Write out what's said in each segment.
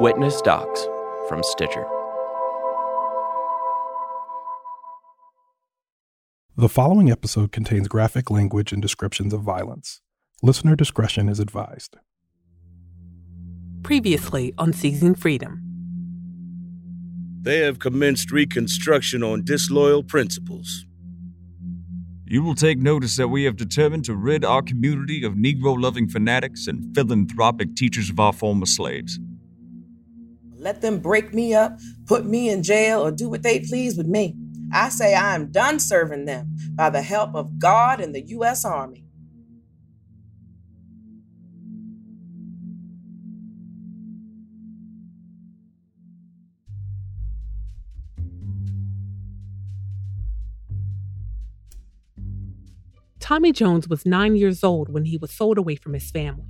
Witness Docs from Stitcher. The following episode contains graphic language and descriptions of violence. Listener discretion is advised. Previously on Seizing Freedom. They have commenced reconstruction on disloyal principles. You will take notice that we have determined to rid our community of Negro loving fanatics and philanthropic teachers of our former slaves. Let them break me up, put me in jail, or do what they please with me. I say I am done serving them by the help of God and the U.S. Army. Tommy Jones was nine years old when he was sold away from his family.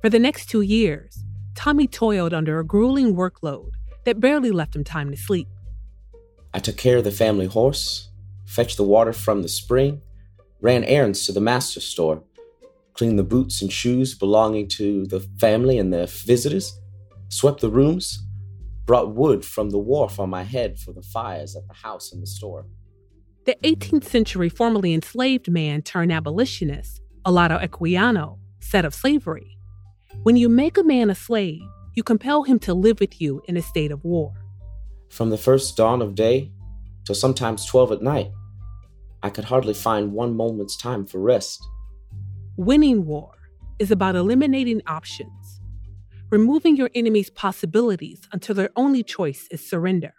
For the next two years, Tommy toiled under a grueling workload that barely left him time to sleep. I took care of the family horse, fetched the water from the spring, ran errands to the master store, cleaned the boots and shoes belonging to the family and their visitors, swept the rooms, brought wood from the wharf on my head for the fires at the house and the store. The 18th century formerly enslaved man turned abolitionist, Olaudah Equiano, said of slavery When you make a man a slave, you compel him to live with you in a state of war. From the first dawn of day till sometimes 12 at night, I could hardly find one moment's time for rest. Winning war is about eliminating options, removing your enemy's possibilities until their only choice is surrender.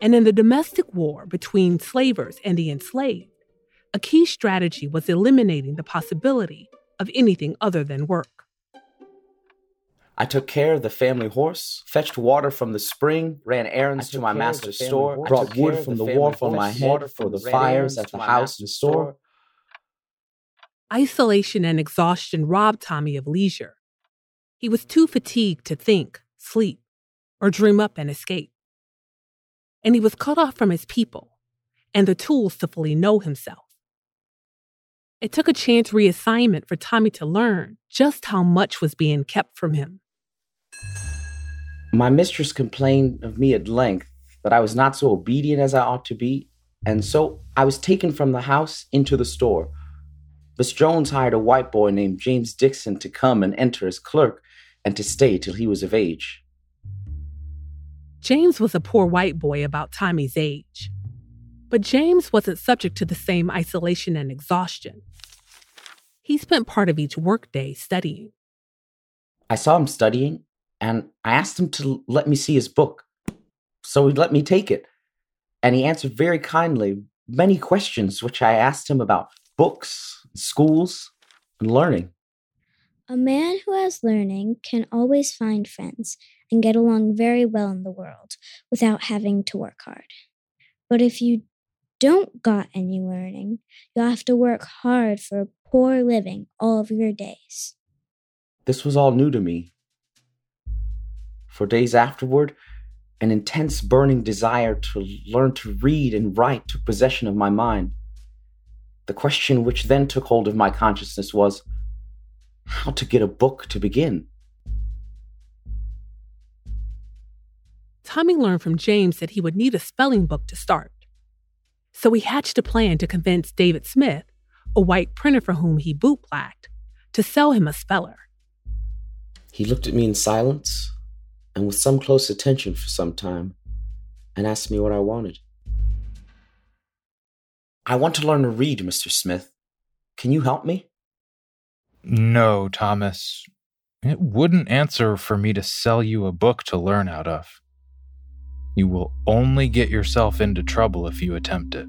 And in the domestic war between slavers and the enslaved, a key strategy was eliminating the possibility of anything other than work. I took care of the family horse, fetched water from the spring, ran errands to my master's store, horse. brought wood from the, the wharf on my head for the fires at the house and store. Isolation and exhaustion robbed Tommy of leisure. He was too fatigued to think, sleep, or dream up an escape and he was cut off from his people and the tools to fully know himself. It took a chance reassignment for Tommy to learn just how much was being kept from him. My mistress complained of me at length that I was not so obedient as I ought to be, and so I was taken from the house into the store. Miss Jones hired a white boy named James Dixon to come and enter as clerk and to stay till he was of age. James was a poor white boy about Tommy's age. But James wasn't subject to the same isolation and exhaustion. He spent part of each workday studying. I saw him studying, and I asked him to let me see his book. So he let me take it. And he answered very kindly many questions which I asked him about books, schools, and learning. A man who has learning can always find friends and get along very well in the world without having to work hard. But if you don't got any learning, you'll have to work hard for a poor living all of your days. This was all new to me. For days afterward, an intense burning desire to learn to read and write took possession of my mind. The question which then took hold of my consciousness was how to get a book to begin. Tommy learned from James that he would need a spelling book to start. So he hatched a plan to convince David Smith, a white printer for whom he bootblacked, to sell him a speller. He looked at me in silence and with some close attention for some time and asked me what I wanted. I want to learn to read, Mr. Smith. Can you help me? No, Thomas. It wouldn't answer for me to sell you a book to learn out of. You will only get yourself into trouble if you attempt it.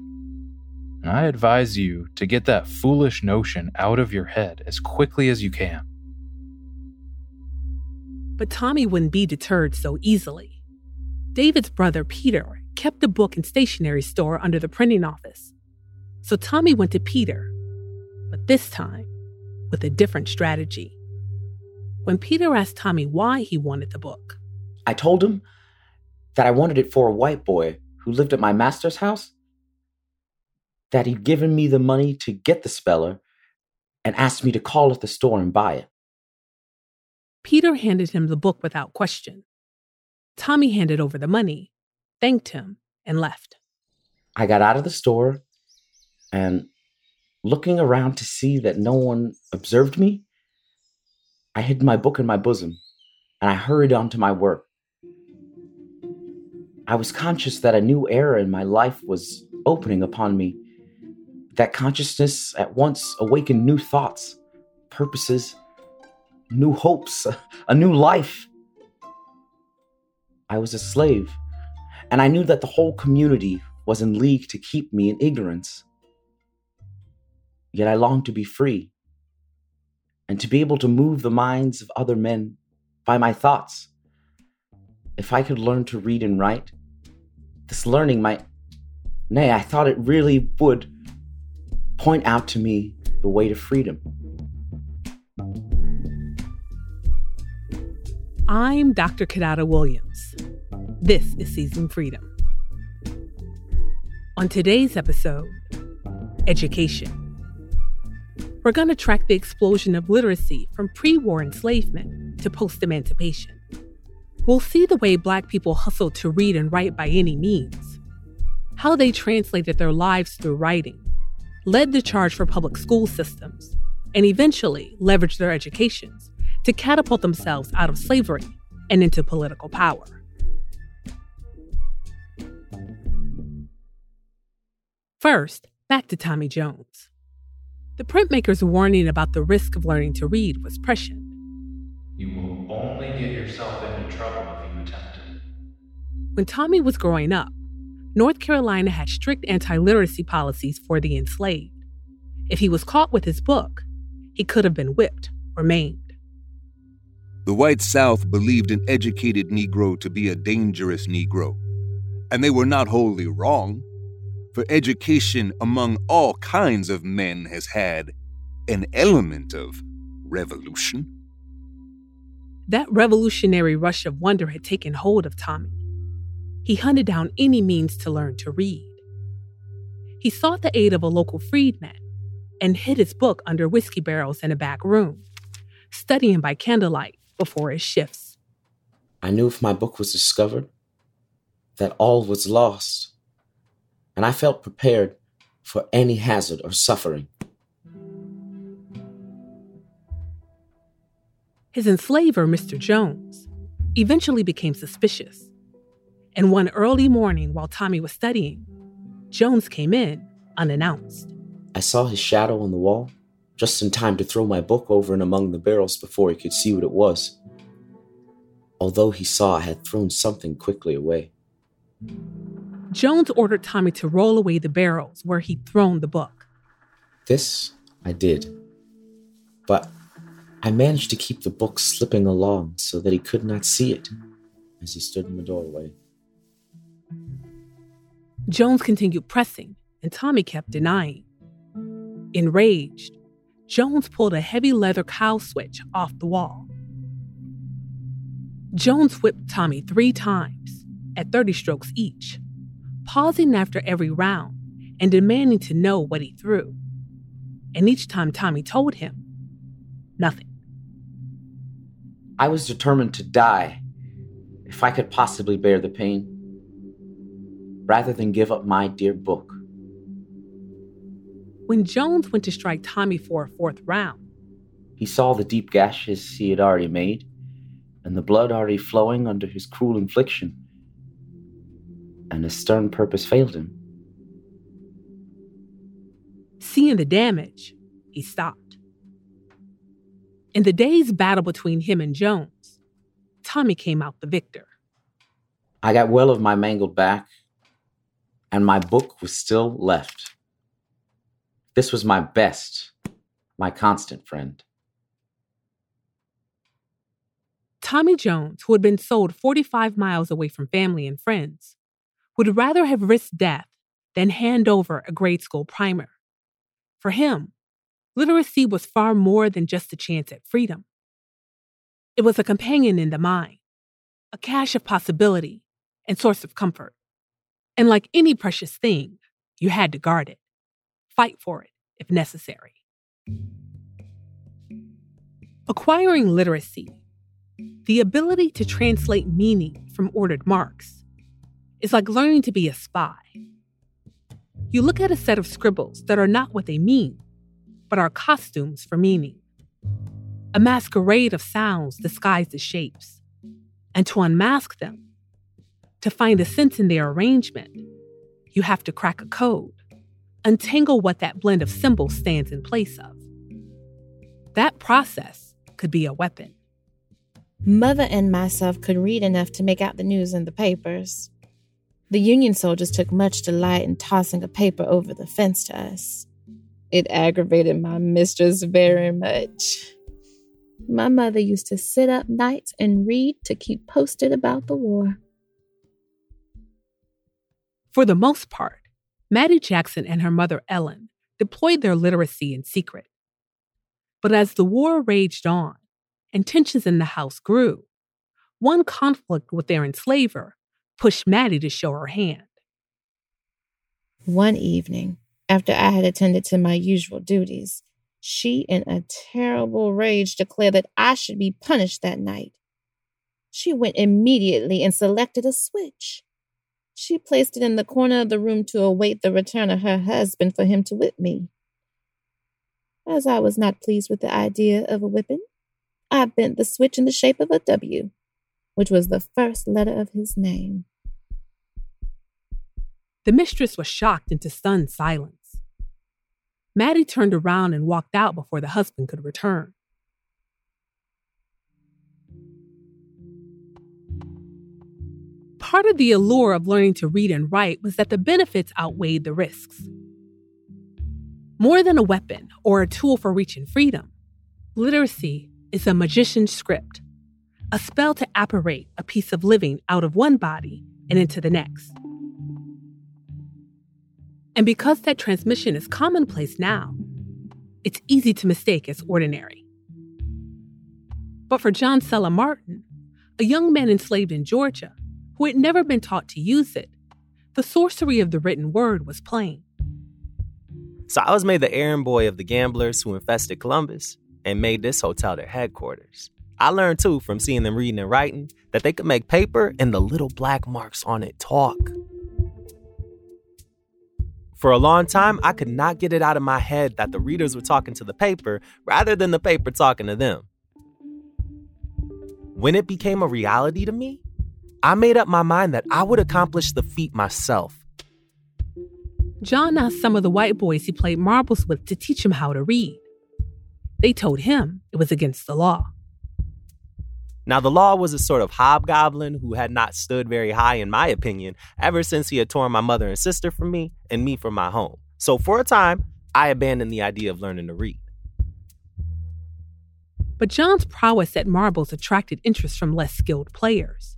And I advise you to get that foolish notion out of your head as quickly as you can. But Tommy wouldn't be deterred so easily. David's brother, Peter, kept a book and stationery store under the printing office. So Tommy went to Peter, but this time with a different strategy. When Peter asked Tommy why he wanted the book, I told him that I wanted it for a white boy who lived at my master's house, that he'd given me the money to get the speller, and asked me to call at the store and buy it. Peter handed him the book without question. Tommy handed over the money, thanked him, and left. I got out of the store and looking around to see that no one observed me, I hid my book in my bosom and I hurried on to my work. I was conscious that a new era in my life was opening upon me. That consciousness at once awakened new thoughts, purposes, new hopes, a new life. I was a slave, and I knew that the whole community was in league to keep me in ignorance. Yet I longed to be free and to be able to move the minds of other men by my thoughts. If I could learn to read and write, this learning might, nay, I thought it really would point out to me the way to freedom. I'm Dr. Kidada Williams. This is Seizing Freedom. On today's episode, education. We're going to track the explosion of literacy from pre war enslavement to post emancipation. We'll see the way Black people hustled to read and write by any means, how they translated their lives through writing, led the charge for public school systems, and eventually leveraged their educations to catapult themselves out of slavery and into political power. First, back to Tommy Jones. The printmaker's warning about the risk of learning to read was prescient. You will only get yourself into trouble if you attempt it. When Tommy was growing up, North Carolina had strict anti literacy policies for the enslaved. If he was caught with his book, he could have been whipped or maimed. The white South believed an educated Negro to be a dangerous Negro, and they were not wholly wrong for education among all kinds of men has had an element of revolution. That revolutionary rush of wonder had taken hold of Tommy. He hunted down any means to learn to read. He sought the aid of a local freedman and hid his book under whiskey barrels in a back room, studying by candlelight before his shifts. I knew if my book was discovered, that all was lost and I felt prepared for any hazard or suffering. His enslaver, Mr. Jones, eventually became suspicious. And one early morning while Tommy was studying, Jones came in unannounced. I saw his shadow on the wall, just in time to throw my book over and among the barrels before he could see what it was. Although he saw I had thrown something quickly away. Jones ordered Tommy to roll away the barrels where he'd thrown the book. This I did. But I managed to keep the book slipping along so that he could not see it as he stood in the doorway. Jones continued pressing, and Tommy kept denying. Enraged, Jones pulled a heavy leather cowl switch off the wall. Jones whipped Tommy three times, at 30 strokes each pausing after every round and demanding to know what he threw. And each time Tommy told him, nothing. I was determined to die if I could possibly bear the pain, rather than give up my dear book. When Jones went to strike Tommy for a fourth round, he saw the deep gashes he had already made and the blood already flowing under his cruel infliction and his stern purpose failed him. Seeing the damage, he stopped. In the day's battle between him and Jones, Tommy came out the victor. I got well of my mangled back, and my book was still left. This was my best, my constant friend. Tommy Jones, who had been sold 45 miles away from family and friends, would rather have risked death than hand over a grade school primer. For him, literacy was far more than just a chance at freedom. It was a companion in the mind, a cache of possibility and source of comfort. And like any precious thing, you had to guard it, fight for it if necessary. Acquiring literacy, the ability to translate meaning from ordered marks, is like learning to be a spy. You look at a set of scribbles that are not what they mean, but are costumes for meaning. A masquerade of sounds disguised as shapes. And to unmask them, to find a sense in their arrangement, you have to crack a code, untangle what that blend of symbols stands in place of. That process could be a weapon. Mother and myself could read enough to make out the news in the papers. The Union soldiers took much delight in tossing a paper over the fence to us. It aggravated my mistress very much. My mother used to sit up nights and read to keep posted about the war. For the most part, Maddie Jackson and her mother Ellen deployed their literacy in secret. But as the war raged on and tensions in the house grew, one conflict with their enslaver pushed Maddie to show her hand. One evening, after I had attended to my usual duties, she, in a terrible rage, declared that I should be punished that night. She went immediately and selected a switch. She placed it in the corner of the room to await the return of her husband for him to whip me. As I was not pleased with the idea of a whipping, I bent the switch in the shape of a W, which was the first letter of his name. The mistress was shocked into stunned silence. Maddie turned around and walked out before the husband could return. Part of the allure of learning to read and write was that the benefits outweighed the risks. More than a weapon or a tool for reaching freedom, literacy is a magician's script, a spell to apparate a piece of living out of one body and into the next. And because that transmission is commonplace now, it's easy to mistake as ordinary. But for John Sella Martin, a young man enslaved in Georgia who had never been taught to use it, the sorcery of the written word was plain. So I was made the errand boy of the gamblers who infested Columbus and made this hotel their headquarters. I learned too from seeing them reading and writing that they could make paper and the little black marks on it talk. For a long time, I could not get it out of my head that the readers were talking to the paper rather than the paper talking to them. When it became a reality to me, I made up my mind that I would accomplish the feat myself. John asked some of the white boys he played marbles with to teach him how to read. They told him it was against the law. Now, the law was a sort of hobgoblin who had not stood very high, in my opinion, ever since he had torn my mother and sister from me and me from my home. So, for a time, I abandoned the idea of learning to read. But John's prowess at marbles attracted interest from less skilled players.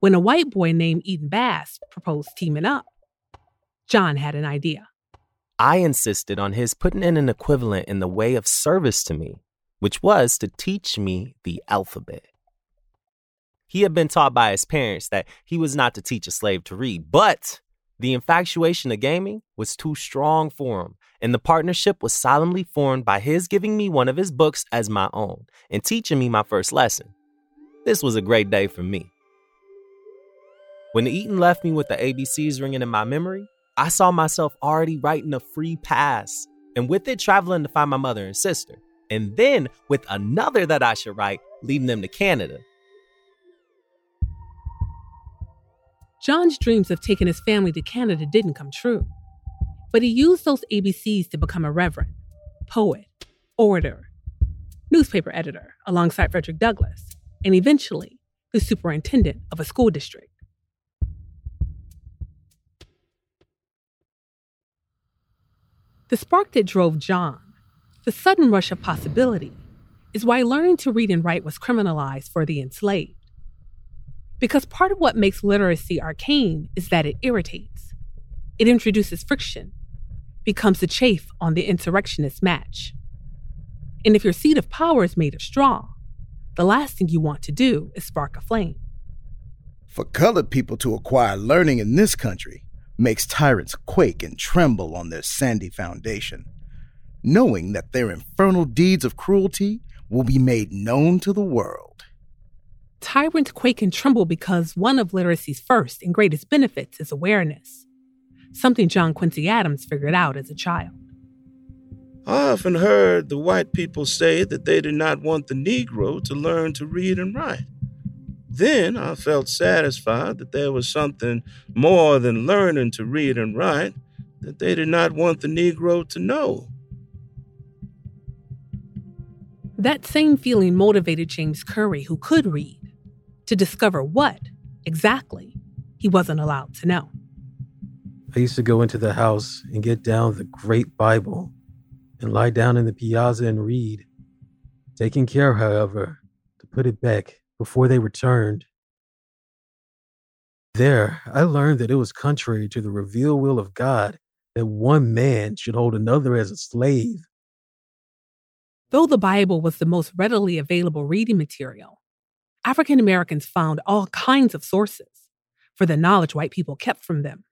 When a white boy named Eden Bass proposed teaming up, John had an idea. I insisted on his putting in an equivalent in the way of service to me which was to teach me the alphabet. He had been taught by his parents that he was not to teach a slave to read, but the infatuation of gaming was too strong for him, and the partnership was solemnly formed by his giving me one of his books as my own and teaching me my first lesson. This was a great day for me. When Eaton left me with the ABCs ringing in my memory, I saw myself already writing a free pass, and with it traveling to find my mother and sister and then with another that I should write, leading them to Canada. John's dreams of taking his family to Canada didn't come true, but he used those ABCs to become a reverend, poet, orator, newspaper editor alongside Frederick Douglass, and eventually the superintendent of a school district. The spark that drove John the sudden rush of possibility is why learning to read and write was criminalized for the enslaved. Because part of what makes literacy arcane is that it irritates. It introduces friction, becomes the chafe on the insurrectionist match. And if your seat of power is made of straw, the last thing you want to do is spark a flame. For colored people to acquire learning in this country makes tyrants quake and tremble on their sandy foundation, knowing that their infernal deeds of cruelty will be made known to the world. Tyrants quake and tremble because one of literacy's first and greatest benefits is awareness, something John Quincy Adams figured out as a child. I often heard the white people say that they did not want the Negro to learn to read and write. Then I felt satisfied that there was something more than learning to read and write that they did not want the Negro to know. That same feeling motivated James Curry, who could read, to discover what, exactly, he wasn't allowed to know. I used to go into the house and get down the great Bible and lie down in the piazza and read, taking care, however, to put it back before they returned. There, I learned that it was contrary to the revealed will of God that one man should hold another as a slave. Though the Bible was the most readily available reading material, African Americans found all kinds of sources for the knowledge white people kept from them.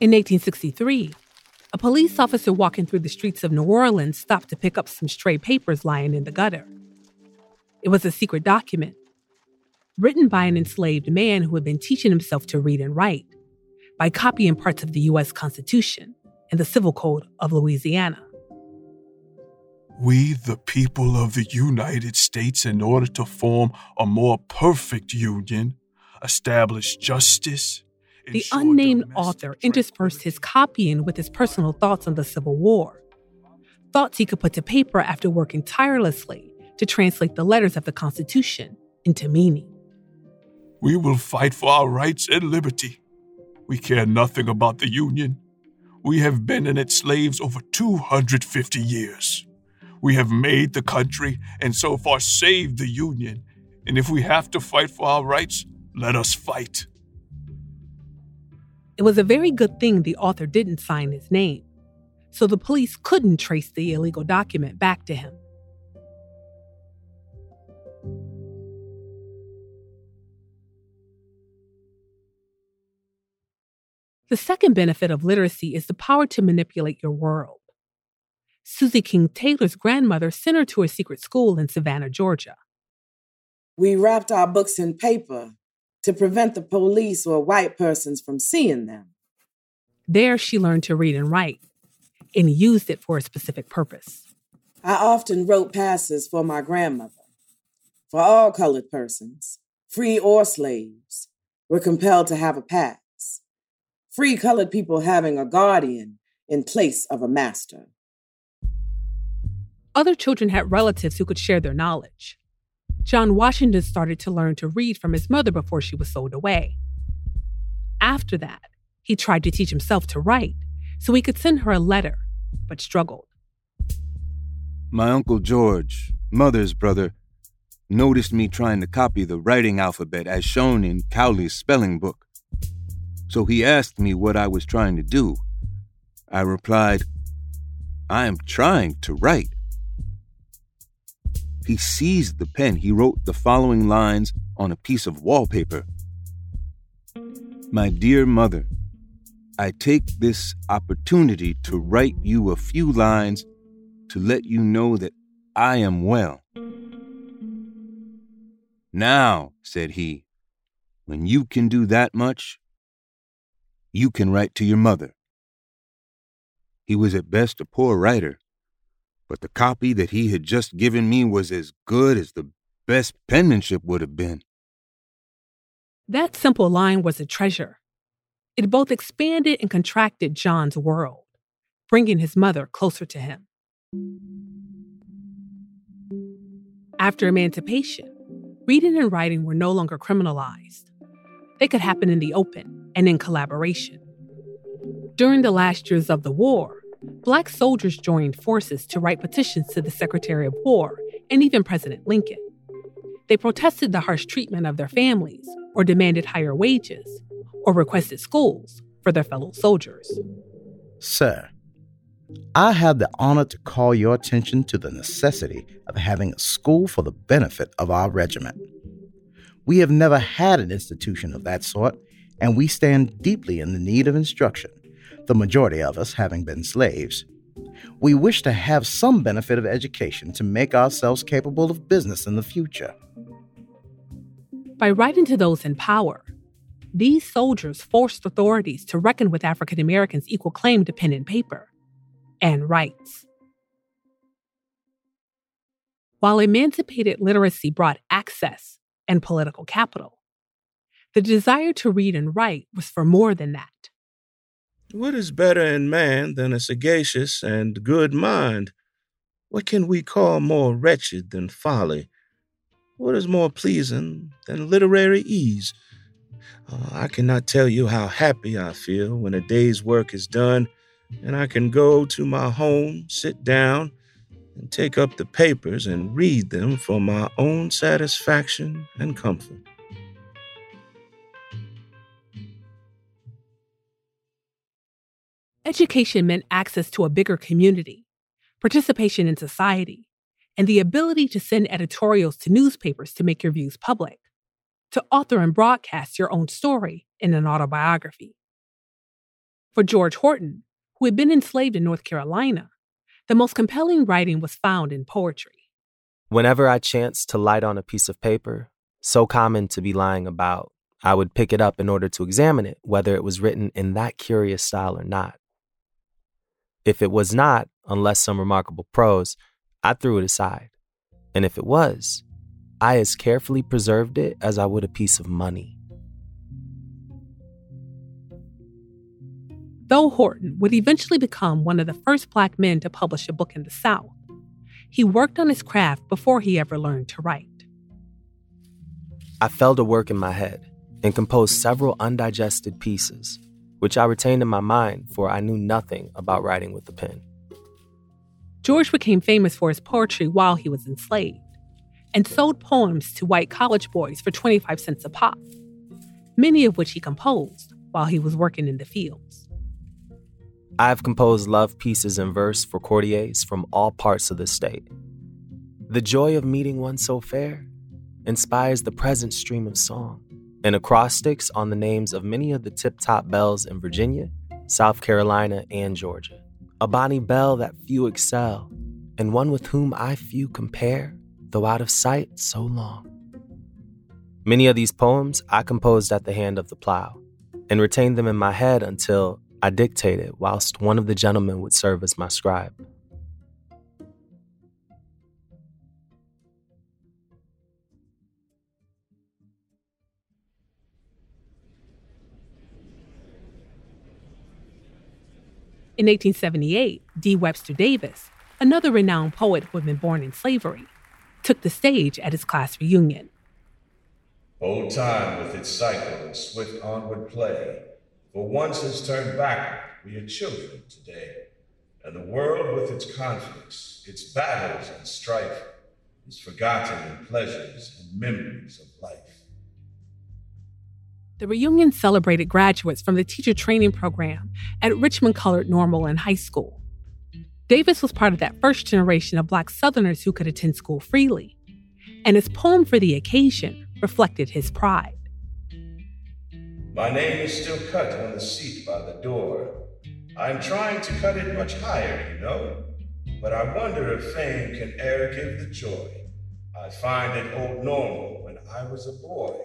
In 1863, a police officer walking through the streets of New Orleans stopped to pick up some stray papers lying in the gutter. It was a secret document written by an enslaved man who had been teaching himself to read and write by copying parts of the U.S. Constitution and the Civil Code of Louisiana. We, the people of the United States, in order to form a more perfect union, establish justice, the unnamed author interspersed his copying with his personal thoughts on the Civil War, thoughts he could put to paper after working tirelessly to translate the letters of the Constitution into meaning. We will fight for our rights and liberty. We care nothing about the Union. We have been in its slaves over 250 years. We have made the country and so far saved the Union. And if we have to fight for our rights, let us fight. It was a very good thing the author didn't sign his name, so the police couldn't trace the illegal document back to him. The second benefit of literacy is the power to manipulate your world. Susie King Taylor's grandmother sent her to a secret school in Savannah, Georgia. We wrapped our books in paper to prevent the police or white persons from seeing them. There, she learned to read and write and used it for a specific purpose. I often wrote passes for my grandmother. For all colored persons, free or slaves, were compelled to have a pass. Free colored people having a guardian in place of a master. Other children had relatives who could share their knowledge. John Washington started to learn to read from his mother before she was sold away. After that, he tried to teach himself to write so he could send her a letter, but struggled. My Uncle George, mother's brother, noticed me trying to copy the writing alphabet as shown in Comly's spelling book. So he asked me what I was trying to do. I replied, I am trying to write. He seized the pen. He wrote the following lines on a piece of wallpaper My dear mother, I take this opportunity to write you a few lines to let you know that I am well. Now, said he, when you can do that much, you can write to your mother. He was at best a poor writer, but the copy that he had just given me was as good as the best penmanship would have been. That simple line was a treasure. It both expanded and contracted John's world, bringing his mother closer to him. After emancipation, reading and writing were no longer criminalized. They could happen in the open and in collaboration. During the last years of the war, black soldiers joined forces to write petitions to the Secretary of War and even President Lincoln. They protested the harsh treatment of their families, or demanded higher wages, or requested schools for their fellow soldiers. Sir, I have the honor to call your attention to the necessity of having a school for the benefit of our regiment. We have never had an institution of that sort, and we stand deeply in the need of instruction, the majority of us having been slaves. We wish to have some benefit of education to make ourselves capable of business in the future. By writing to those in power, these soldiers forced authorities to reckon with African Americans' equal claim to pen and paper and rights. While emancipated literacy brought access and political capital, the desire to read and write was for more than that. What is better in man than a sagacious and good mind? What can we call more wretched than folly? What is more pleasing than literary ease? Oh, I cannot tell you how happy I feel when a day's work is done and I can go to my home, sit down, and take up the papers and read them for my own satisfaction and comfort. Education meant access to a bigger community, participation in society, and the ability to send editorials to newspapers to make your views public, to author and broadcast your own story in an autobiography. For George Horton, who had been enslaved in North Carolina, the most compelling writing was found in poetry. Whenever I chanced to light on a piece of paper, so common to be lying about, I would pick it up in order to examine it, whether it was written in that curious style or not. If it was not, unless some remarkable prose, I threw it aside. And if it was, I as carefully preserved it as I would a piece of money. Though Horton would eventually become one of the first black men to publish a book in the South, he worked on his craft before he ever learned to write. I fell to work in my head and composed several undigested pieces which I retained in my mind, for I knew nothing about writing with the pen. George became famous for his poetry while he was enslaved and sold poems to white college boys for 25 cents a pop, many of which he composed while he was working in the fields. I have composed love pieces in verse for courtiers from all parts of the state. The joy of meeting one so fair inspires the present stream of song and acrostics on the names of many of the tip top belles in Virginia, South Carolina, and Georgia. A bonny belle that few excel, and one with whom I few compare, though out of sight so long. Many of these poems I composed at the hand of the plow, and retained them in my head until I dictated, whilst one of the gentlemen would serve as my scribe. In 1878, D. Webster Davis, another renowned poet who had been born in slavery, took the stage at his class reunion. Old time with its cycle and swift onward play, for once has turned backward, we are children today. And the world with its conflicts, its battles and strife, is forgotten in pleasures and memories of life. The reunion celebrated graduates from the teacher training program at Richmond Colored Normal and High School. Davis was part of that first generation of Black Southerners who could attend school freely, and his poem for the occasion reflected his pride. My name is still cut on the seat by the door. I'm trying to cut it much higher, you know, but I wonder if fame can e'er give the joy I find at Old Normal when I was a boy.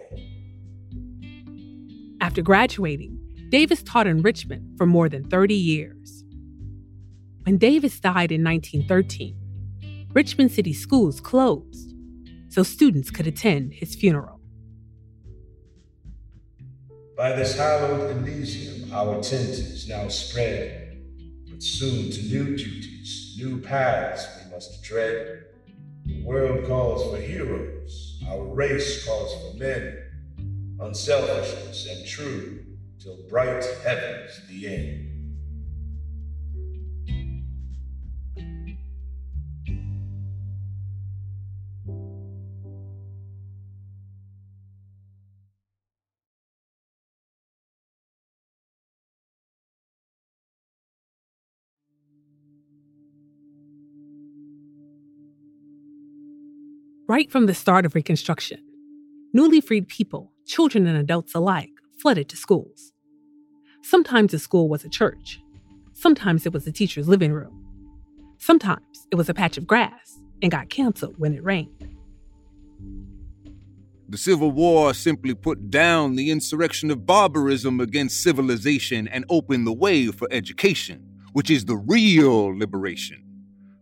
After graduating, Davis taught in Richmond for more than 30 years. When Davis died in 1913, Richmond City schools closed so students could attend his funeral. By this hallowed Elysium, our tent is now spread, but soon to new duties, new paths we must tread. The world calls for heroes, our race calls for men unselfishness, and true, till bright heaven's the end. Right from the start of Reconstruction, newly freed people children and adults alike, flooded to schools. Sometimes the school was a church. Sometimes it was the teacher's living room. Sometimes it was a patch of grass and got canceled when it rained. The Civil War simply put down the insurrection of barbarism against civilization and opened the way for education, which is the real liberation.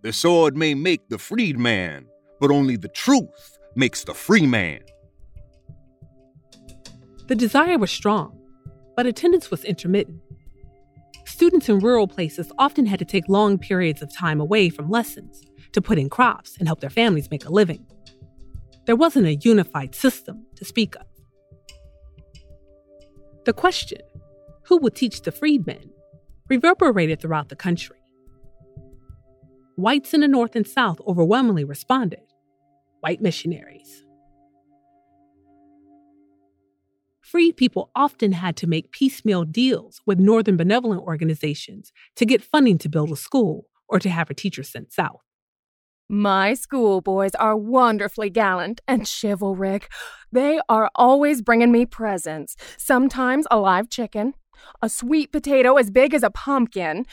The sword may make the freed man, but only the truth makes the free man. The desire was strong, but attendance was intermittent. Students in rural places often had to take long periods of time away from lessons to put in crops and help their families make a living. There wasn't a unified system to speak of. The question, who would teach the freedmen, reverberated throughout the country. Whites in the North and South overwhelmingly responded white missionaries. Freed people often had to make piecemeal deals with Northern benevolent organizations to get funding to build a school or to have a teacher sent south. My schoolboys are wonderfully gallant and chivalric. They are always bringing me presents, sometimes a live chicken, a sweet potato as big as a pumpkin,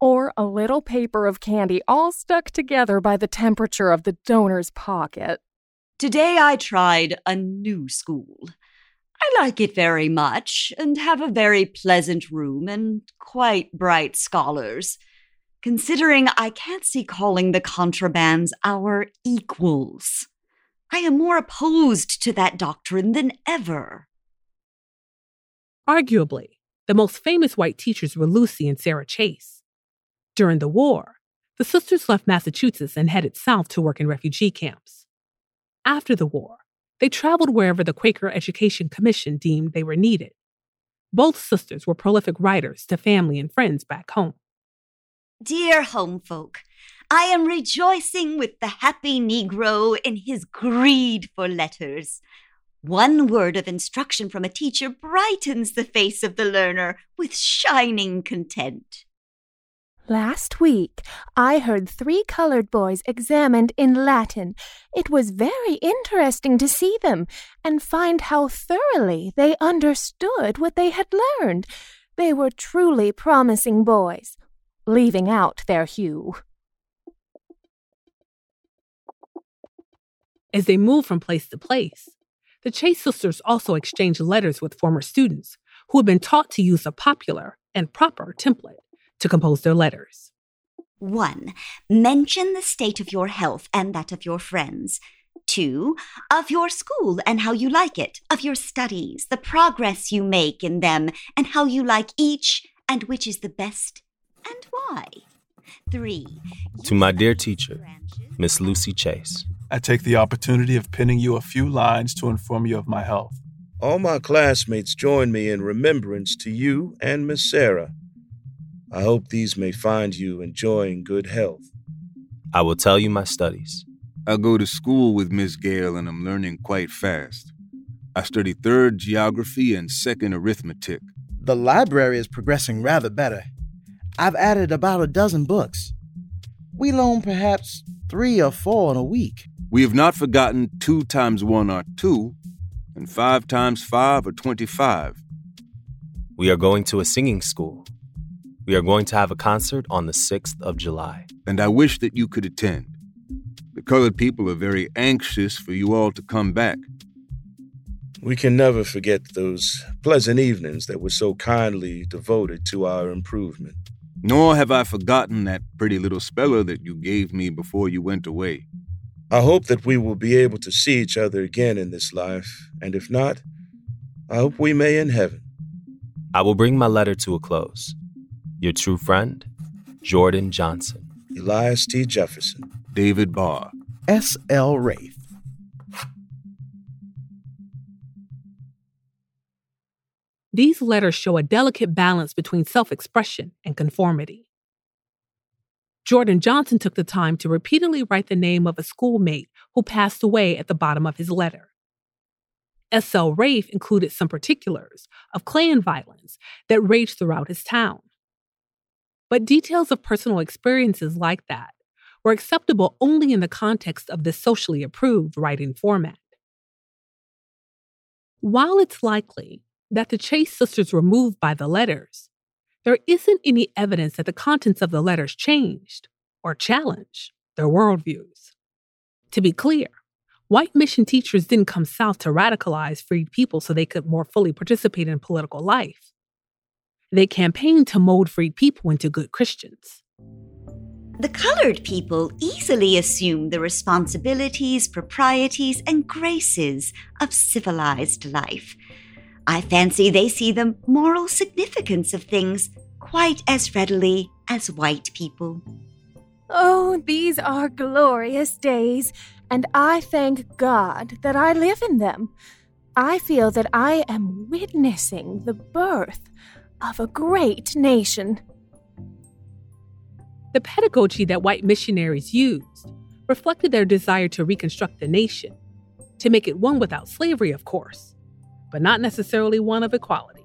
or a little paper of candy all stuck together by the temperature of the donor's pocket. Today I tried a new school. I like it very much and have a very pleasant room and quite bright scholars. Considering I can't see calling the contrabands our equals. I am more opposed to that doctrine than ever. Arguably, the most famous white teachers were Lucy and Sarah Chase. During the war, the sisters left Massachusetts and headed south to work in refugee camps. After the war, they traveled wherever the Quaker Education Commission deemed they were needed. Both sisters were prolific writers to family and friends back home. Dear home folk, I am rejoicing with the happy Negro in his greed for letters. One word of instruction from a teacher brightens the face of the learner with shining content. Last week, I heard three colored boys examined in Latin. It was very interesting to see them and find how thoroughly they understood what they had learned. They were truly promising boys, leaving out their hue. As they moved from place to place, the Chase sisters also exchanged letters with former students who had been taught to use a popular and proper template to compose their letters. 1. Mention the state of your health and that of your friends. 2. Of your school and how you like it, of your studies, the progress you make in them, and how you like each, and which is the best, and why. 3. To my dear teacher, Miss Lucy Chase. I take the opportunity of penning you a few lines to inform you of my health. All my classmates join me in remembrance to you and Miss Sarah. I hope these may find you enjoying good health. I will tell you my studies. I go to school with Miss Gale and I'm learning quite fast. I study third geography and second arithmetic. The library is progressing rather better. I've added about a dozen books. We loan perhaps three or four in a week. We have not forgotten two times one are two, and five times five are 25. We are going to a singing school. We are going to have a concert on the 6th of July. And I wish that you could attend. The colored people are very anxious for you all to come back. We can never forget those pleasant evenings that were so kindly devoted to our improvement. Nor have I forgotten that pretty little speller that you gave me before you went away. I hope that we will be able to see each other again in this life, and if not, I hope we may in heaven. I will bring my letter to a close. Your true friend, Jordan Johnson. Elias T. Jefferson. David Barr. S. L. Wraith. These letters show a delicate balance between self expression and conformity. Jordan Johnson took the time to repeatedly write the name of a schoolmate who passed away at the bottom of his letter. S.L. Rafe included some particulars of Klan violence that raged throughout his town. But details of personal experiences like that were acceptable only in the context of this socially approved writing format. While it's likely that the Chase sisters were moved by the letters, there isn't any evidence that the contents of the letters changed or challenged their worldviews. To be clear, white mission teachers didn't come south to radicalize freed people so they could more fully participate in political life. They campaigned to mold freed people into good Christians. The colored people easily assume the responsibilities, proprieties, and graces of civilized life. I fancy they see the moral significance of things quite as readily as white people. Oh, these are glorious days, and I thank God that I live in them. I feel that I am witnessing the birth of a great nation. The pedagogy that white missionaries used reflected their desire to reconstruct the nation, to make it one without slavery, of course, but not necessarily one of equality.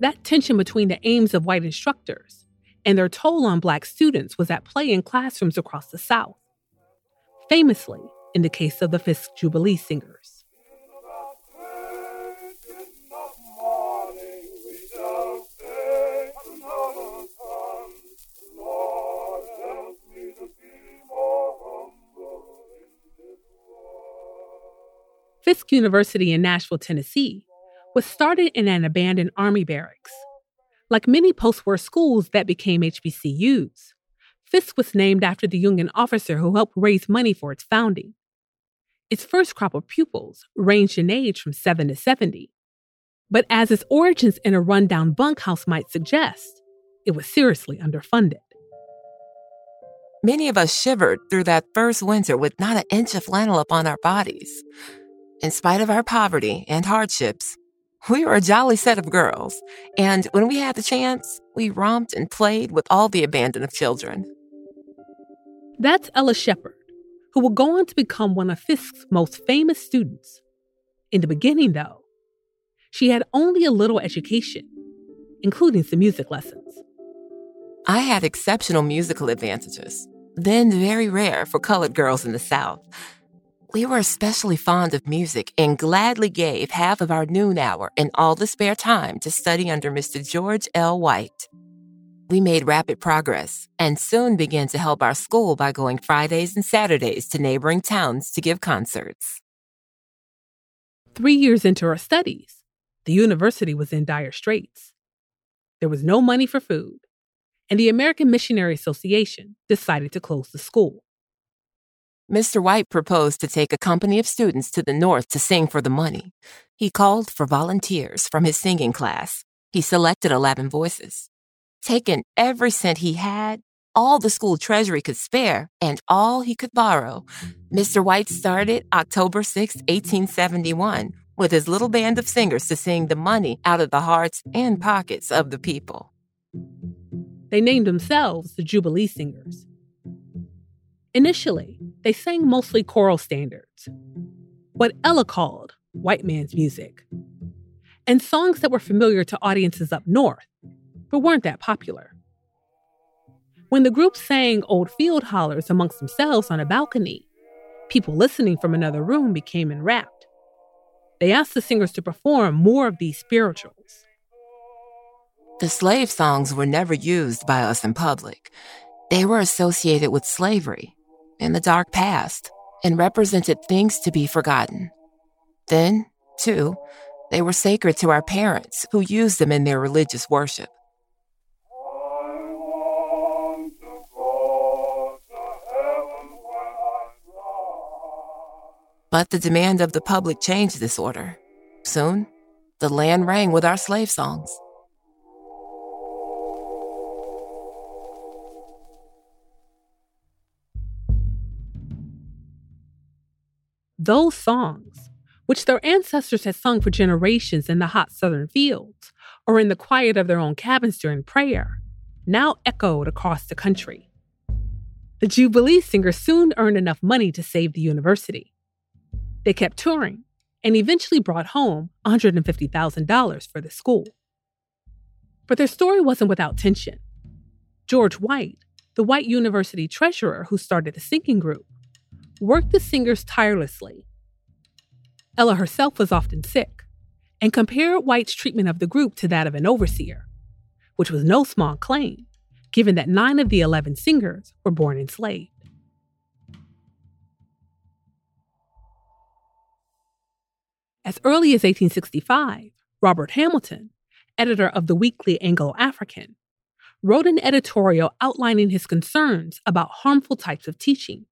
That tension between the aims of white instructors and their toll on black students was at play in classrooms across the South, famously in the case of the Fisk Jubilee Singers. Fisk University in Nashville, Tennessee, was started in an abandoned Army barracks. Like many post war schools that became HBCUs, Fisk was named after the Union officer who helped raise money for its founding. Its first crop of pupils ranged in age from 7 to 70. But as its origins in a rundown bunkhouse might suggest, it was seriously underfunded. Many of us shivered through that first winter with not an inch of flannel upon our bodies. In spite of our poverty and hardships, we were a jolly set of girls, and when we had the chance, we romped and played with all the abandon of children. That's Ella Sheppard, who will go on to become one of Fisk's most famous students. In the beginning, though, she had only a little education, including some music lessons. I had exceptional musical advantages, then very rare for colored girls in the South. We were especially fond of music and gladly gave half of our noon hour and all the spare time to study under Mr. George L. White. We made rapid progress and soon began to help our school by going Fridays and Saturdays to neighboring towns to give concerts. Three years into her studies, the university was in dire straits. There was no money for food, and the American Missionary Association decided to close the school. Mr. White proposed to take a company of students to the north to sing for the money. He called for volunteers from his singing class. He selected 11 voices. Taking every cent he had, all the school treasury could spare, and all he could borrow, Mr. White started October 6, 1871, with his little band of singers to sing the money out of the hearts and pockets of the people. They named themselves the Jubilee Singers. Initially, they sang mostly choral standards, what Ella called white man's music, and songs that were familiar to audiences up north, but weren't that popular. When the group sang old field hollers amongst themselves on a balcony, people listening from another room became enwrapped. They asked the singers to perform more of these spirituals. The slave songs were never used by us in public. They were associated with slavery in the dark past and represented things to be forgotten. Then, too, they were sacred to our parents who used them in their religious worship. But the demand of the public changed this order. Soon, the land rang with our slave songs. Those songs, which their ancestors had sung for generations in the hot southern fields or in the quiet of their own cabins during prayer, now echoed across the country. The Jubilee singers soon earned enough money to save the university. They kept touring and eventually brought home $150,000 for the school. But their story wasn't without tension. George White, the white university treasurer who started the singing group, worked the singers tirelessly. Ella herself was often sick and compared White's treatment of the group to that of an overseer, which was no small claim, given that nine of the 11 singers were born enslaved. As early as 1865, Robert Hamilton, editor of the weekly Anglo African, wrote an editorial outlining his concerns about harmful types of teaching.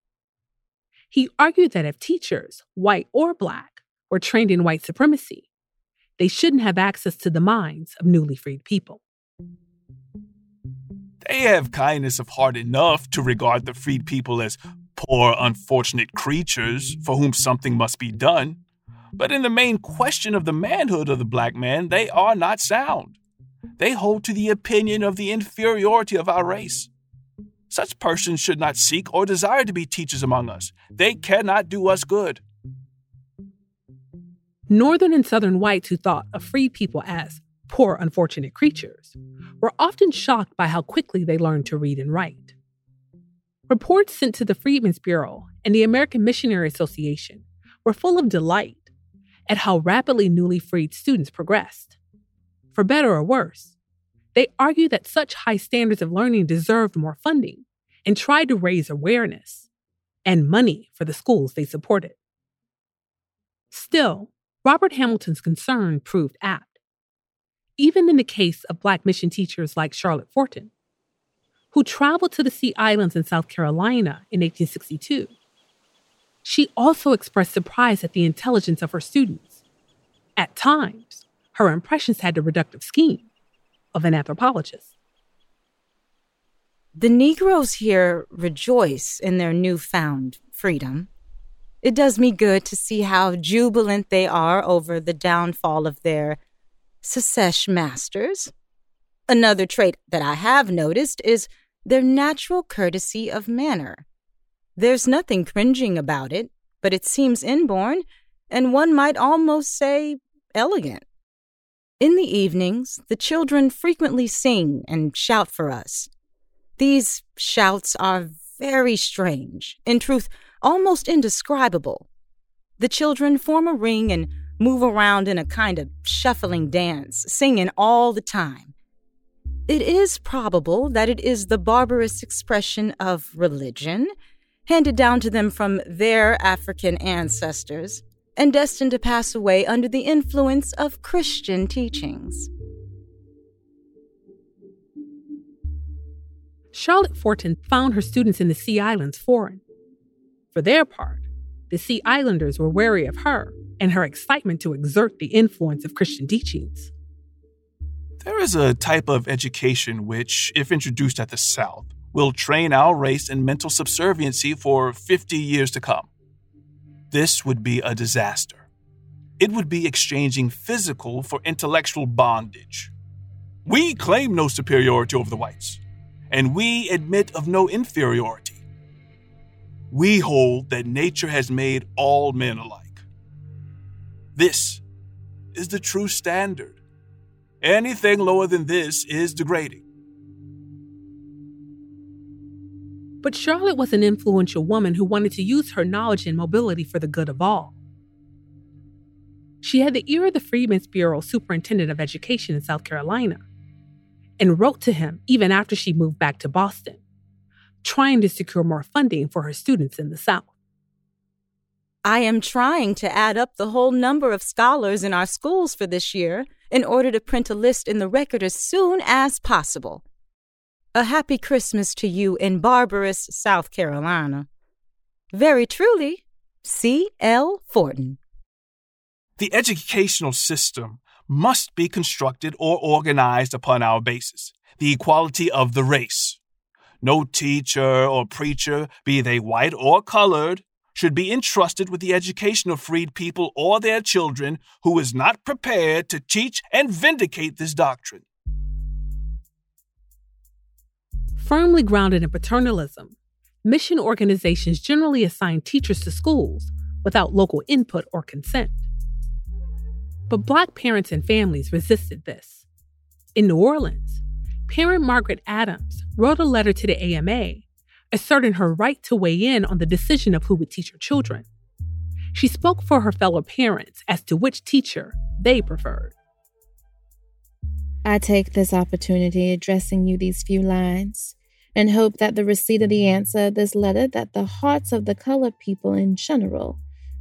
He argued that if teachers, white or black, were trained in white supremacy, they shouldn't have access to the minds of newly freed people. They have kindness of heart enough to regard the freed people as poor, unfortunate creatures for whom something must be done. But in the main question of the manhood of the black man, they are not sound. They hold to the opinion of the inferiority of our race. Such persons should not seek or desire to be teachers among us. They cannot do us good. Northern and Southern whites who thought of freed people as poor, unfortunate creatures were often shocked by how quickly they learned to read and write. Reports sent to the Freedmen's Bureau and the American Missionary Association were full of delight at how rapidly newly freed students progressed. For better or worse, they argued that such high standards of learning deserved more funding and tried to raise awareness and money for the schools they supported. Still, Robert Hamilton's concern proved apt, even in the case of Black mission teachers like Charlotte Forten, who traveled to the Sea Islands in South Carolina in 1862 she also expressed surprise at the intelligence of her students. At times, her impressions had the reductive scheme of an anthropologist. The Negroes here rejoice in their newfound freedom. It does me good to see how jubilant they are over the downfall of their secesh masters. Another trait that I have noticed is their natural courtesy of manner. There's nothing cringing about it, but it seems inborn, and one might almost say elegant. In the evenings, the children frequently sing and shout for us. These shouts are very strange, in truth, almost indescribable. The children form a ring and move around in a kind of shuffling dance, singing all the time. It is probable that it is the barbarous expression of religion handed down to them from their African ancestors, and destined to pass away under the influence of Christian teachings. Charlotte Forten found her students in the Sea Islands foreign. For their part, the Sea Islanders were wary of her and her excitement to exert the influence of Christian teachings. There is a type of education which, if introduced at the South, will train our race in mental subserviency for 50 years to come. This would be a disaster. It would be exchanging physical for intellectual bondage. We claim no superiority over the whites, and we admit of no inferiority. We hold that nature has made all men alike. This is the true standard. Anything lower than this is degrading. But Charlotte was an influential woman who wanted to use her knowledge and mobility for the good of all. She had the ear of the Freedmen's Bureau Superintendent of Education in South Carolina and wrote to him even after she moved back to Boston, trying to secure more funding for her students in the South. I am trying to add up the whole number of scholars in our schools for this year in order to print a list in the record as soon as possible. A happy Christmas to you in barbarous South Carolina. Very truly, C. L. Forten. The educational system must be constructed or organized upon our basis the equality of the race. No teacher or preacher, be they white or colored, should be entrusted with the education of freed people or their children who is not prepared to teach and vindicate this doctrine. Firmly grounded in paternalism, mission organizations generally assign teachers to schools without local input or consent. But Black parents and families resisted this. In New Orleans, parent Margaret Adams wrote a letter to the AMA asserting her right to weigh in on the decision of who would teach her children. She spoke for her fellow parents as to which teacher they preferred. I take this opportunity addressing you these few lines and hope that the receipt of the mm-hmm. answer of this letter that the hearts of the colored people in general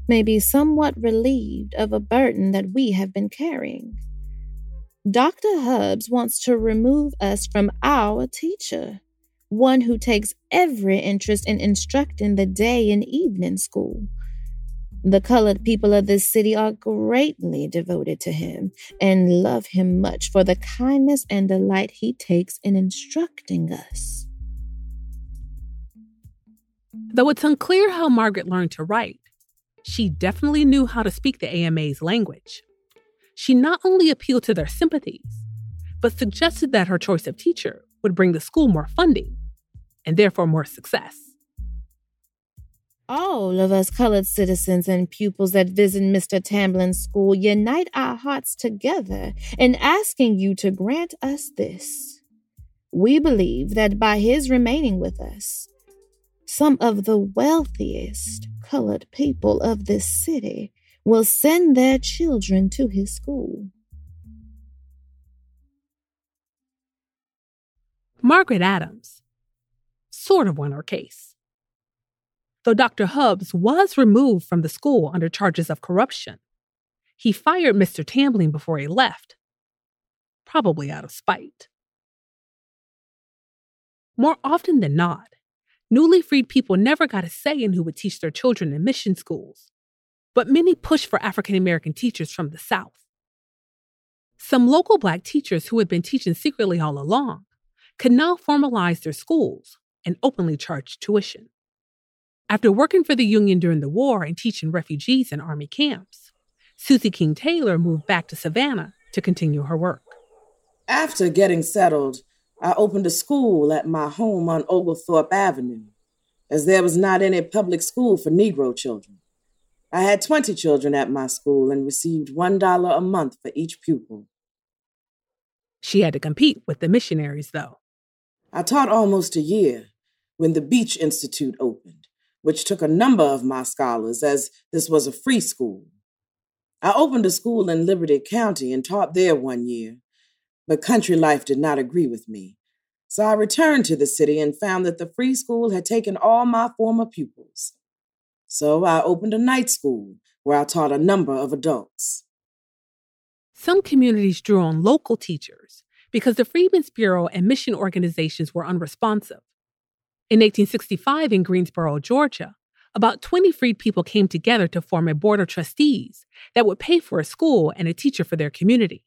may be somewhat relieved of a burden that we have been carrying. Dr. Hubbs wants to remove us from our teacher, one who takes every interest in instructing the day and evening school. The colored people of this city are greatly devoted to him and love him much for the kindness and delight he takes in instructing us. Though it's unclear how Margaret learned to write, she definitely knew how to speak the AMA's language. She not only appealed to their sympathies, but suggested that her choice of teacher would bring the school more funding and therefore more success. All of us colored citizens and pupils that visit Mr. Tamblin's school unite our hearts together in asking you to grant us this. We believe that by his remaining with us, some of the wealthiest colored people of this city will send their children to his school. Margaret Adams sort of won her case. Though Dr. Hubbs was removed from the school under charges of corruption, he fired Mr. Tamblin before he left, probably out of spite. More often than not, newly freed people never got a say in who would teach their children in mission schools but many pushed for African American teachers from the South. Some local black teachers who had been teaching secretly all along could now formalize their schools and openly charge tuition. After working for the Union during the war and teaching refugees in Army camps, Susie King Taylor moved back to Savannah to continue her work. After getting settled, I opened a school at my home on Oglethorpe Avenue, as there was not any public school for Negro children. I had 20 children at my school and received $1 a month for each pupil. She had to compete with the missionaries, though. I taught almost a year when the Beach Institute opened, which took a number of my scholars as this was a free school. I opened a school in Liberty County and taught there one year, but country life did not agree with me. So I returned to the city and found that the free school had taken all my former pupils. So I opened a night school where I taught a number of adults. Some communities drew on local teachers because the Freedmen's Bureau and mission organizations were unresponsive. In 1865 in Greensboro, Georgia, about 20 freed people came together to form a board of trustees that would pay for a school and a teacher for their community.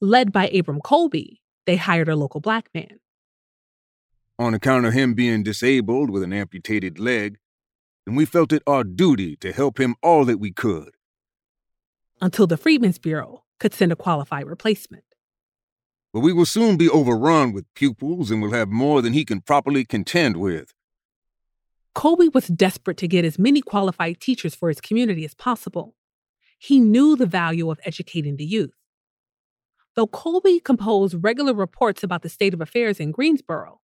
Led by Abram Colby, they hired a local black man. On account of him being disabled with an amputated leg, and we felt it our duty to help him all that we could. Until the Freedmen's Bureau could send a qualified replacement. But we will soon be overrun with pupils and will have more than he can properly contend with. Colby was desperate to get as many qualified teachers for his community as possible. He knew the value of educating the youth. Though Colby composed regular reports about the state of affairs in Greensboro,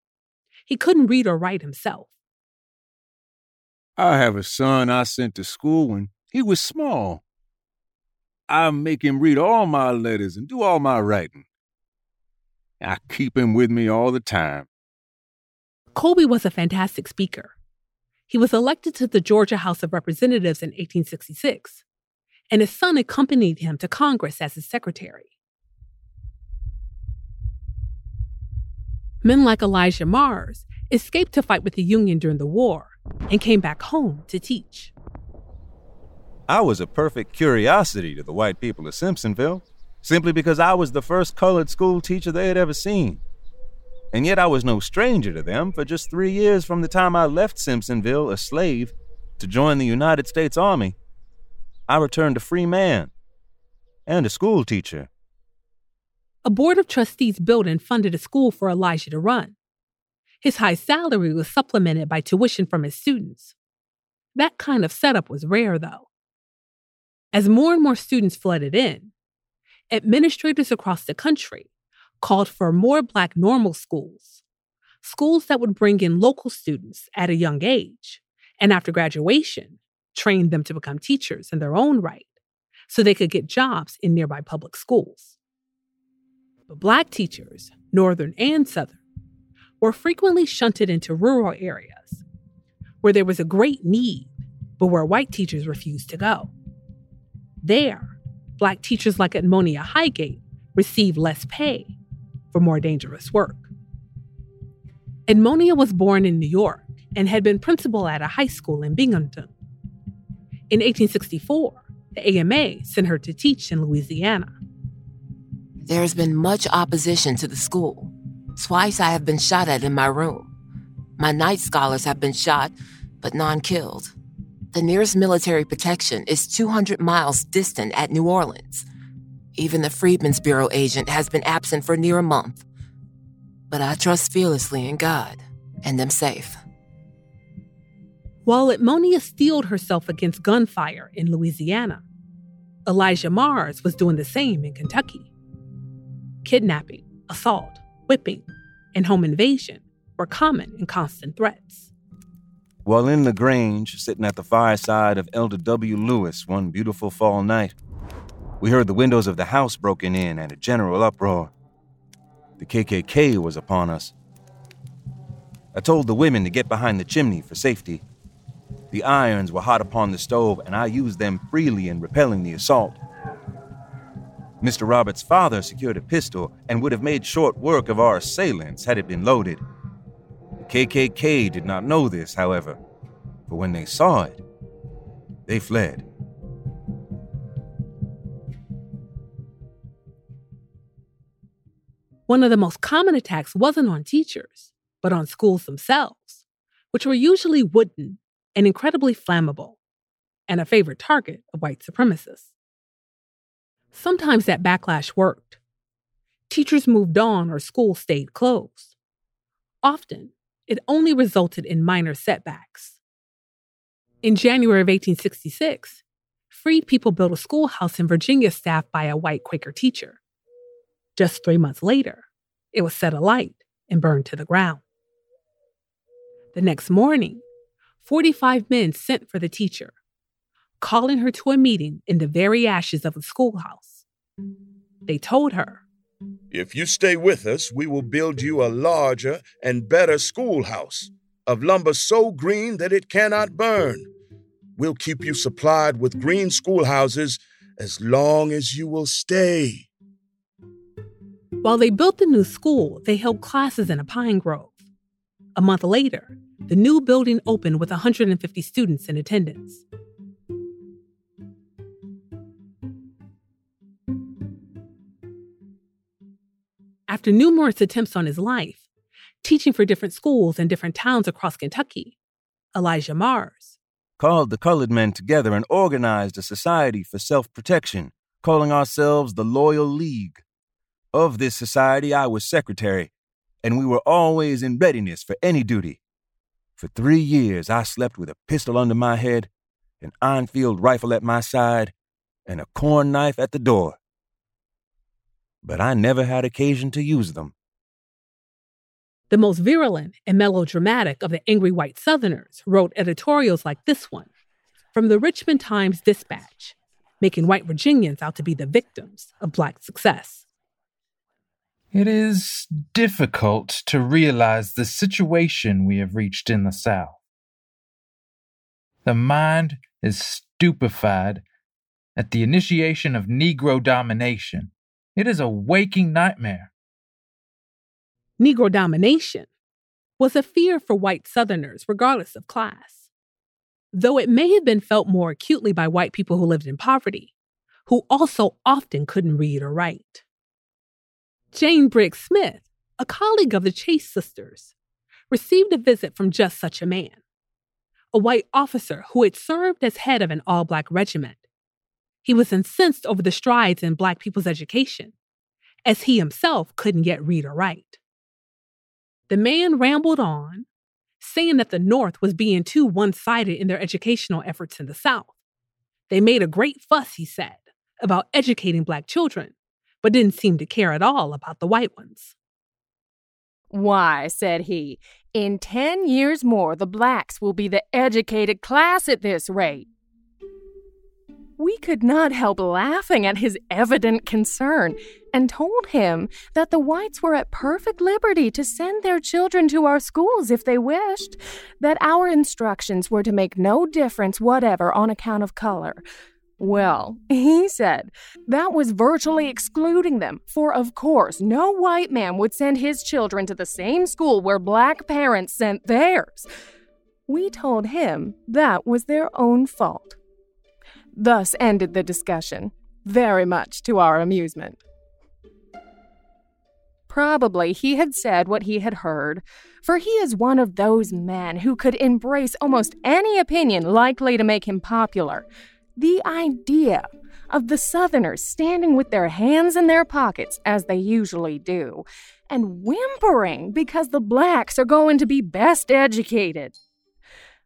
he couldn't read or write himself. I have a son I sent to school when he was small. I make him read all my letters and do all my writing. I keep him with me all the time. Colby was a fantastic speaker. He was elected to the Georgia House of Representatives in 1866, and his son accompanied him to Congress as his secretary. Men like Elijah Marrs escaped to fight with the Union during the war and came back home to teach. I was a perfect curiosity to the white people of Simpsonville, simply because I was the first colored school teacher they had ever seen. And yet I was no stranger to them for just three years from the time I left Simpsonville a slave to join the United States Army. I returned a free man and a school teacher. A board of trustees built and funded a school for Elijah to run. His high salary was supplemented by tuition from his students. That kind of setup was rare, though. As more and more students flooded in, administrators across the country called for more Black normal schools, schools that would bring in local students at a young age, and after graduation, train them to become teachers in their own right so they could get jobs in nearby public schools. But Black teachers, Northern and Southern, were frequently shunted into rural areas where there was a great need, but where white teachers refused to go. There, Black teachers like Edmonia Highgate received less pay for more dangerous work. Edmonia was born in New York and had been principal at a high school in Binghamton. In 1864, the AMA sent her to teach in Louisiana. There has been much opposition to the school. Twice I have been shot at in my room. My night scholars have been shot, but none killed. The nearest military protection is 200 miles distant at New Orleans. Even the Freedmen's Bureau agent has been absent for near a month. But I trust fearlessly in God and am safe. While Edmonia steeled herself against gunfire in Louisiana, Elijah Marrs was doing the same in Kentucky. Kidnapping, assault, whipping, and home invasion were common and constant threats. While in the Grange, sitting at the fireside of Elder W. Lewis one beautiful fall night, we heard the windows of the house broken in and a general uproar. The KKK was upon us. I told the women to get behind the chimney for safety. The irons were hot upon the stove, and I used them freely in repelling the assault. Mr. Roberts' father secured a pistol and would have made short work of our assailants had it been loaded. The KKK did not know this, however, for when they saw it, they fled. One of the most common attacks wasn't on teachers, but on schools themselves, which were usually wooden and incredibly flammable, and a favorite target of white supremacists. Sometimes that backlash worked. Teachers moved on or schools stayed closed. Often, it only resulted in minor setbacks. In January of 1866, freed people built a schoolhouse in Virginia staffed by a white Quaker teacher. Just three months later, it was set alight and burned to the ground. The next morning, 45 men sent for the teacher, calling her to a meeting in the very ashes of a schoolhouse. They told her, If you stay with us, we will build you a larger and better schoolhouse of lumber so green that it cannot burn. We'll keep you supplied with green schoolhouses as long as you will stay. While they built the new school, they held classes in a pine grove. A month later, the new building opened with 150 students in attendance. After numerous attempts on his life, teaching for different schools in different towns across Kentucky, Elijah Marrs called the colored men together and organized a society for self protection, calling ourselves the Loyal League. Of this society, I was secretary, and we were always in readiness for any duty. For three years, I slept with a pistol under my head, an Enfield rifle at my side, and a corn knife at the door. But I never had occasion to use them. The most virulent and melodramatic of the angry white Southerners wrote editorials like this one from the Richmond Times Dispatch, making white Virginians out to be the victims of black success. It is difficult to realize the situation we have reached in the South. The mind is stupefied at the initiation of Negro domination. It is a waking nightmare. Negro domination was a fear for white Southerners, regardless of class. Though it may have been felt more acutely by white people who lived in poverty, who also often couldn't read or write. Jane Briggs Smith, a colleague of the Chase sisters, received a visit from just such a man, a white officer who had served as head of an all black regiment. He was incensed over the strides in black people's education, as he himself couldn't yet read or write. The man rambled on, saying that the North was being too one sided in their educational efforts in the South. They made a great fuss, he said, about educating black children, but didn't seem to care at all about the white ones. Why, said he, in ten years more the blacks will be the educated class at this rate. We could not help laughing at his evident concern and told him that the whites were at perfect liberty to send their children to our schools if they wished, that our instructions were to make no difference whatever on account of color. Well, he said that was virtually excluding them, for of course no white man would send his children to the same school where black parents sent theirs. We told him that was their own fault. Thus ended the discussion, very much to our amusement. Probably he had said what he had heard, for he is one of those men who could embrace almost any opinion likely to make him popular. The idea of the Southerners standing with their hands in their pockets, as they usually do, and whimpering because the blacks are going to be best educated.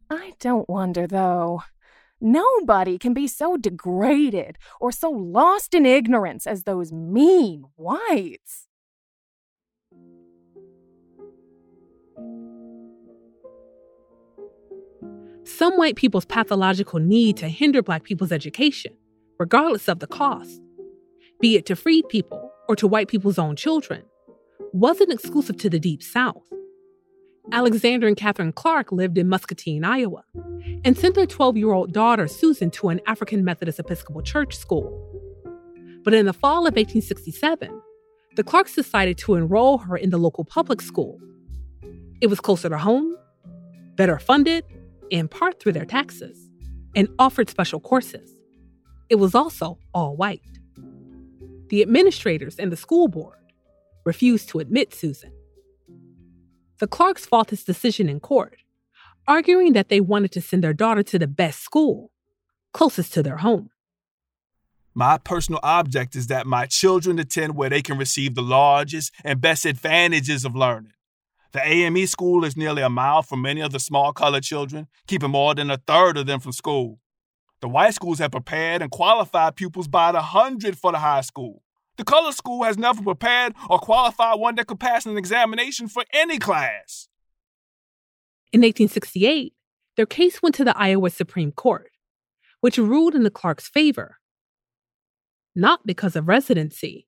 I don't wonder, though. Nobody can be so degraded or so lost in ignorance as those mean whites. Some white people's pathological need to hinder black people's education, regardless of the cost, be it to freed people or to white people's own children, wasn't exclusive to the Deep South. Alexander and Catherine Clark lived in Muscatine, Iowa, and sent their 12 year old daughter, Susan, to an African Methodist Episcopal Church school. But in the fall of 1867, the Clarks decided to enroll her in the local public school. It was closer to home, better funded, in part through their taxes, and offered special courses. It was also all white. The administrators and the school board refused to admit Susan the Clarks fought this decision in court, arguing that they wanted to send their daughter to the best school, closest to their home. My personal object is that my children attend where they can receive the largest and best advantages of learning. The AME school is nearly a mile from many of the small colored children, keeping more than a third of them from school. The white schools have prepared and qualified pupils by the hundred for the high school. The color school has never prepared or qualified one that could pass an examination for any class. In 1868, their case went to the Iowa Supreme Court, which ruled in the Clarks' favor, not because of residency,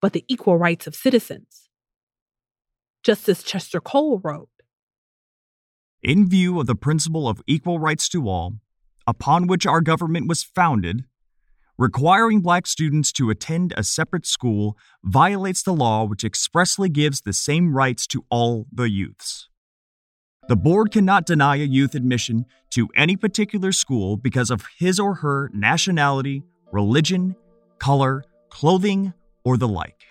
but the equal rights of citizens. Justice Chester Cole wrote In view of the principle of equal rights to all, upon which our government was founded, Requiring black students to attend a separate school violates the law which expressly gives the same rights to all the youths. The board cannot deny a youth admission to any particular school because of his or her nationality, religion, color, clothing, or the like.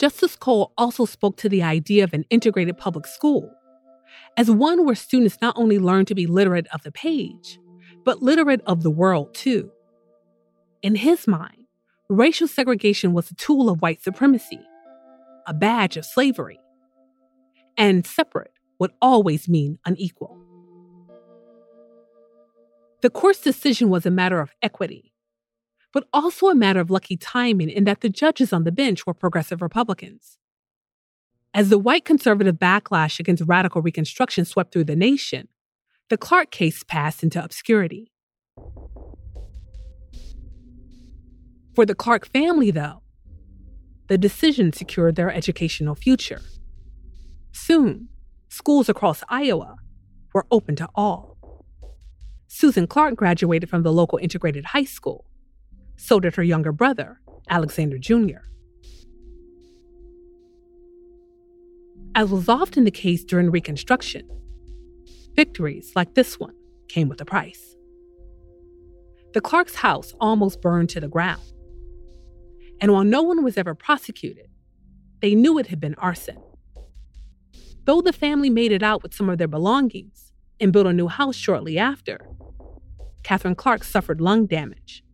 Justice Cole also spoke to the idea of an integrated public school as one where students not only learn to be literate of the page, but literate of the world too. In his mind, racial segregation was a tool of white supremacy, a badge of slavery, and separate would always mean unequal. The court's decision was a matter of equity but also a matter of lucky timing in that the judges on the bench were progressive Republicans. As the white conservative backlash against radical Reconstruction swept through the nation, the Clark case passed into obscurity. For the Clark family, though, the decision secured their educational future. Soon, schools across Iowa were open to all. Susan Clark graduated from the local integrated high school so did her younger brother, Alexander Jr. As was often the case during Reconstruction, victories like this one came with a price. The Clark's house almost burned to the ground. And while no one was ever prosecuted, they knew it had been arson. Though the family made it out with some of their belongings and built a new house shortly after, Catherine Clark suffered lung damage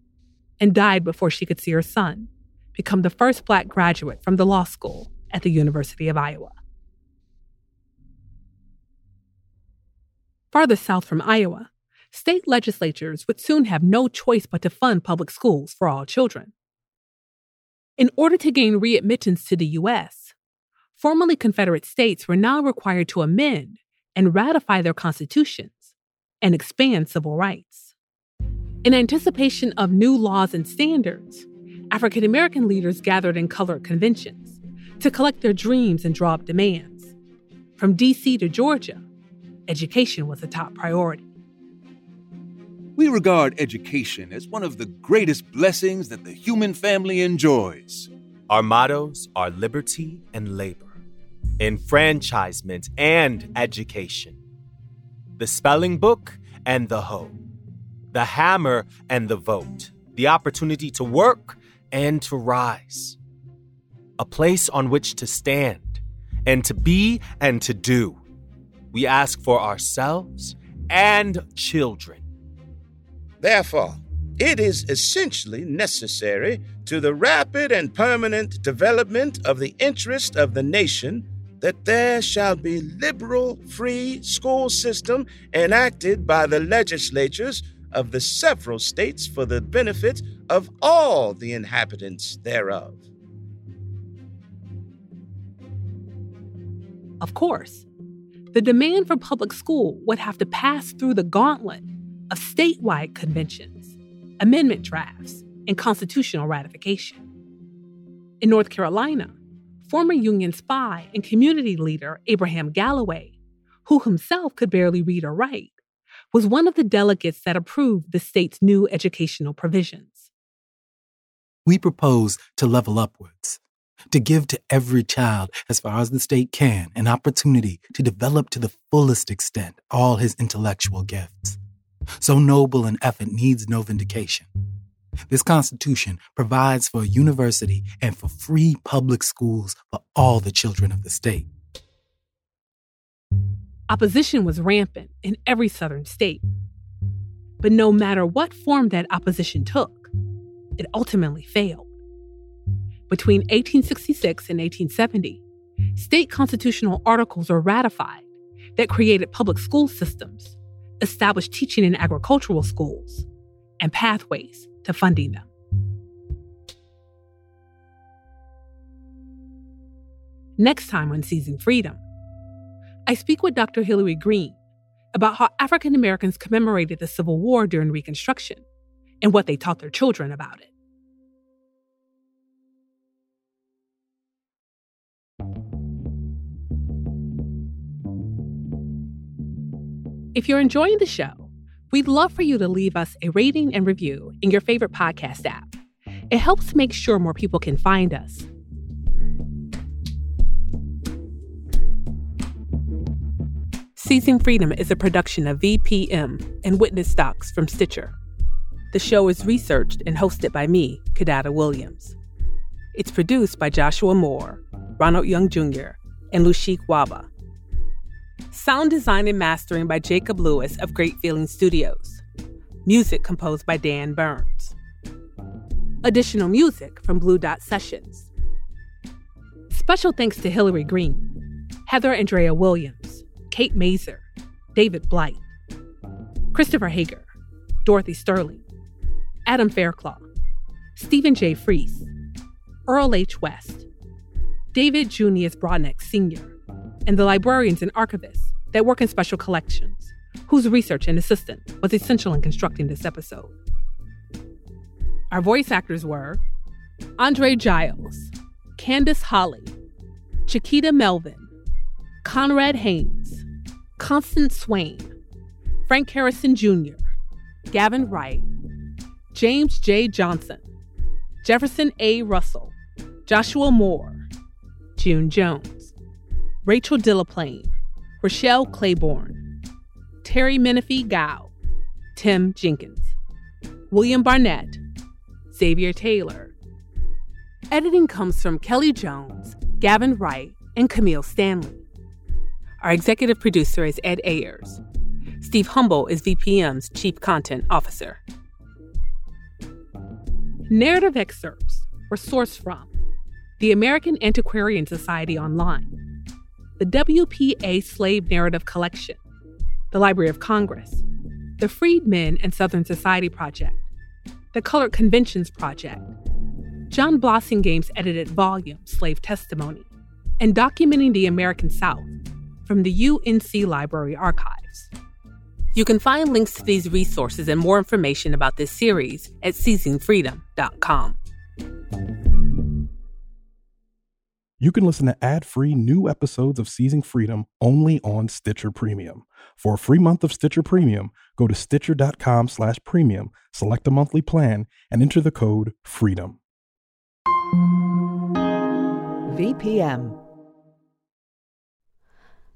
and died before she could see her son become the first black graduate from the law school at the University of Iowa. Farther south from Iowa, state legislatures would soon have no choice but to fund public schools for all children. In order to gain readmittance to the U.S., formerly Confederate states were now required to amend and ratify their constitutions and expand civil rights. In anticipation of new laws and standards, African American leaders gathered in colored conventions to collect their dreams and draw up demands. From D.C. to Georgia, education was a top priority. We regard education as one of the greatest blessings that the human family enjoys. Our mottos are liberty and labor, enfranchisement and education, the spelling book and the hoe, the hammer and the vote, the opportunity to work and to rise, a place on which to stand and to be and to do. We ask for ourselves and children Therefore, it is essentially necessary to the rapid and permanent development of the interest of the nation that there shall be liberal, free school system enacted by the legislatures of the several states for the benefit of all the inhabitants thereof. Of course, the demand for public school would have to pass through the gauntlet of statewide conventions, amendment drafts, and constitutional ratification. In North Carolina, former Union spy and community leader Abraham Galloway, who himself could barely read or write, was one of the delegates that approved the state's new educational provisions. We propose to level upwards, to give to every child, as far as the state can, an opportunity to develop to the fullest extent all his intellectual gifts so noble an effort needs no vindication. This Constitution provides for a university and for free public schools for all the children of the state. Opposition was rampant in every southern state. But no matter what form that opposition took, it ultimately failed. Between 1866 and 1870, state constitutional articles were ratified that created public school systems established teaching in agricultural schools, and pathways to funding them. Next time on Seizing Freedom, I speak with Dr. Hilary Green about how African Americans commemorated the Civil War during Reconstruction and what they taught their children about it. If you're enjoying the show, we'd love for you to leave us a rating and review in your favorite podcast app. It helps make sure more people can find us. Seizing Freedom is a production of VPM and Witness Docs from Stitcher. The show is researched and hosted by me, Kidada Williams. It's produced by Joshua Moore, Ronald Young Jr., and Lushik Wahba. Sound design and mastering by Jacob Lewis of Great Feeling Studios. Music composed by Dan Burns. Additional music from Blue Dot Sessions. Special thanks to Hilary Green, Heather Andrea Williams, Kate Masur, David Blight, Christopher Hager, Dorothy Sterling, Adam Fairclough, Stephen J. Freese, Earl H. West, David Junius Broadneck Sr., and the librarians and archivists that work in special collections, whose research and assistance was essential in constructing this episode. Our voice actors were Andre Giles, Candace Holly, Chiquita Melvin, Conrad Haynes, Constance Swain, Frank Harrison Jr., Gavin Wright, James J. Johnson, Jefferson A. Russell, Joshua Moore, June Jones. Rachel Dillaplane, Rochelle Claiborne, Terry Menifee Gow, Tim Jenkins, William Barnett, Xavier Taylor. Editing comes from Kelly Jones, Gavin Wright, and Camille Stanley. Our executive producer is Ed Ayers. Steve Humble is VPM's Chief Content Officer. Narrative excerpts were sourced from the American Antiquarian Society Online, the WPA Slave Narrative Collection, the Library of Congress, the Freedmen and Southern Society Project, the Colored Conventions Project, John Blassingame's edited volume, Slave Testimony, and Documenting the American South from the UNC Library Archives. You can find links to these resources and more information about this series at seizingfreedom.com. You can listen to ad-free new episodes of Seizing Freedom only on Stitcher Premium. For a free month of Stitcher Premium, go to stitcher.com slash premium, select a monthly plan, and enter the code FREEDOM. VPM.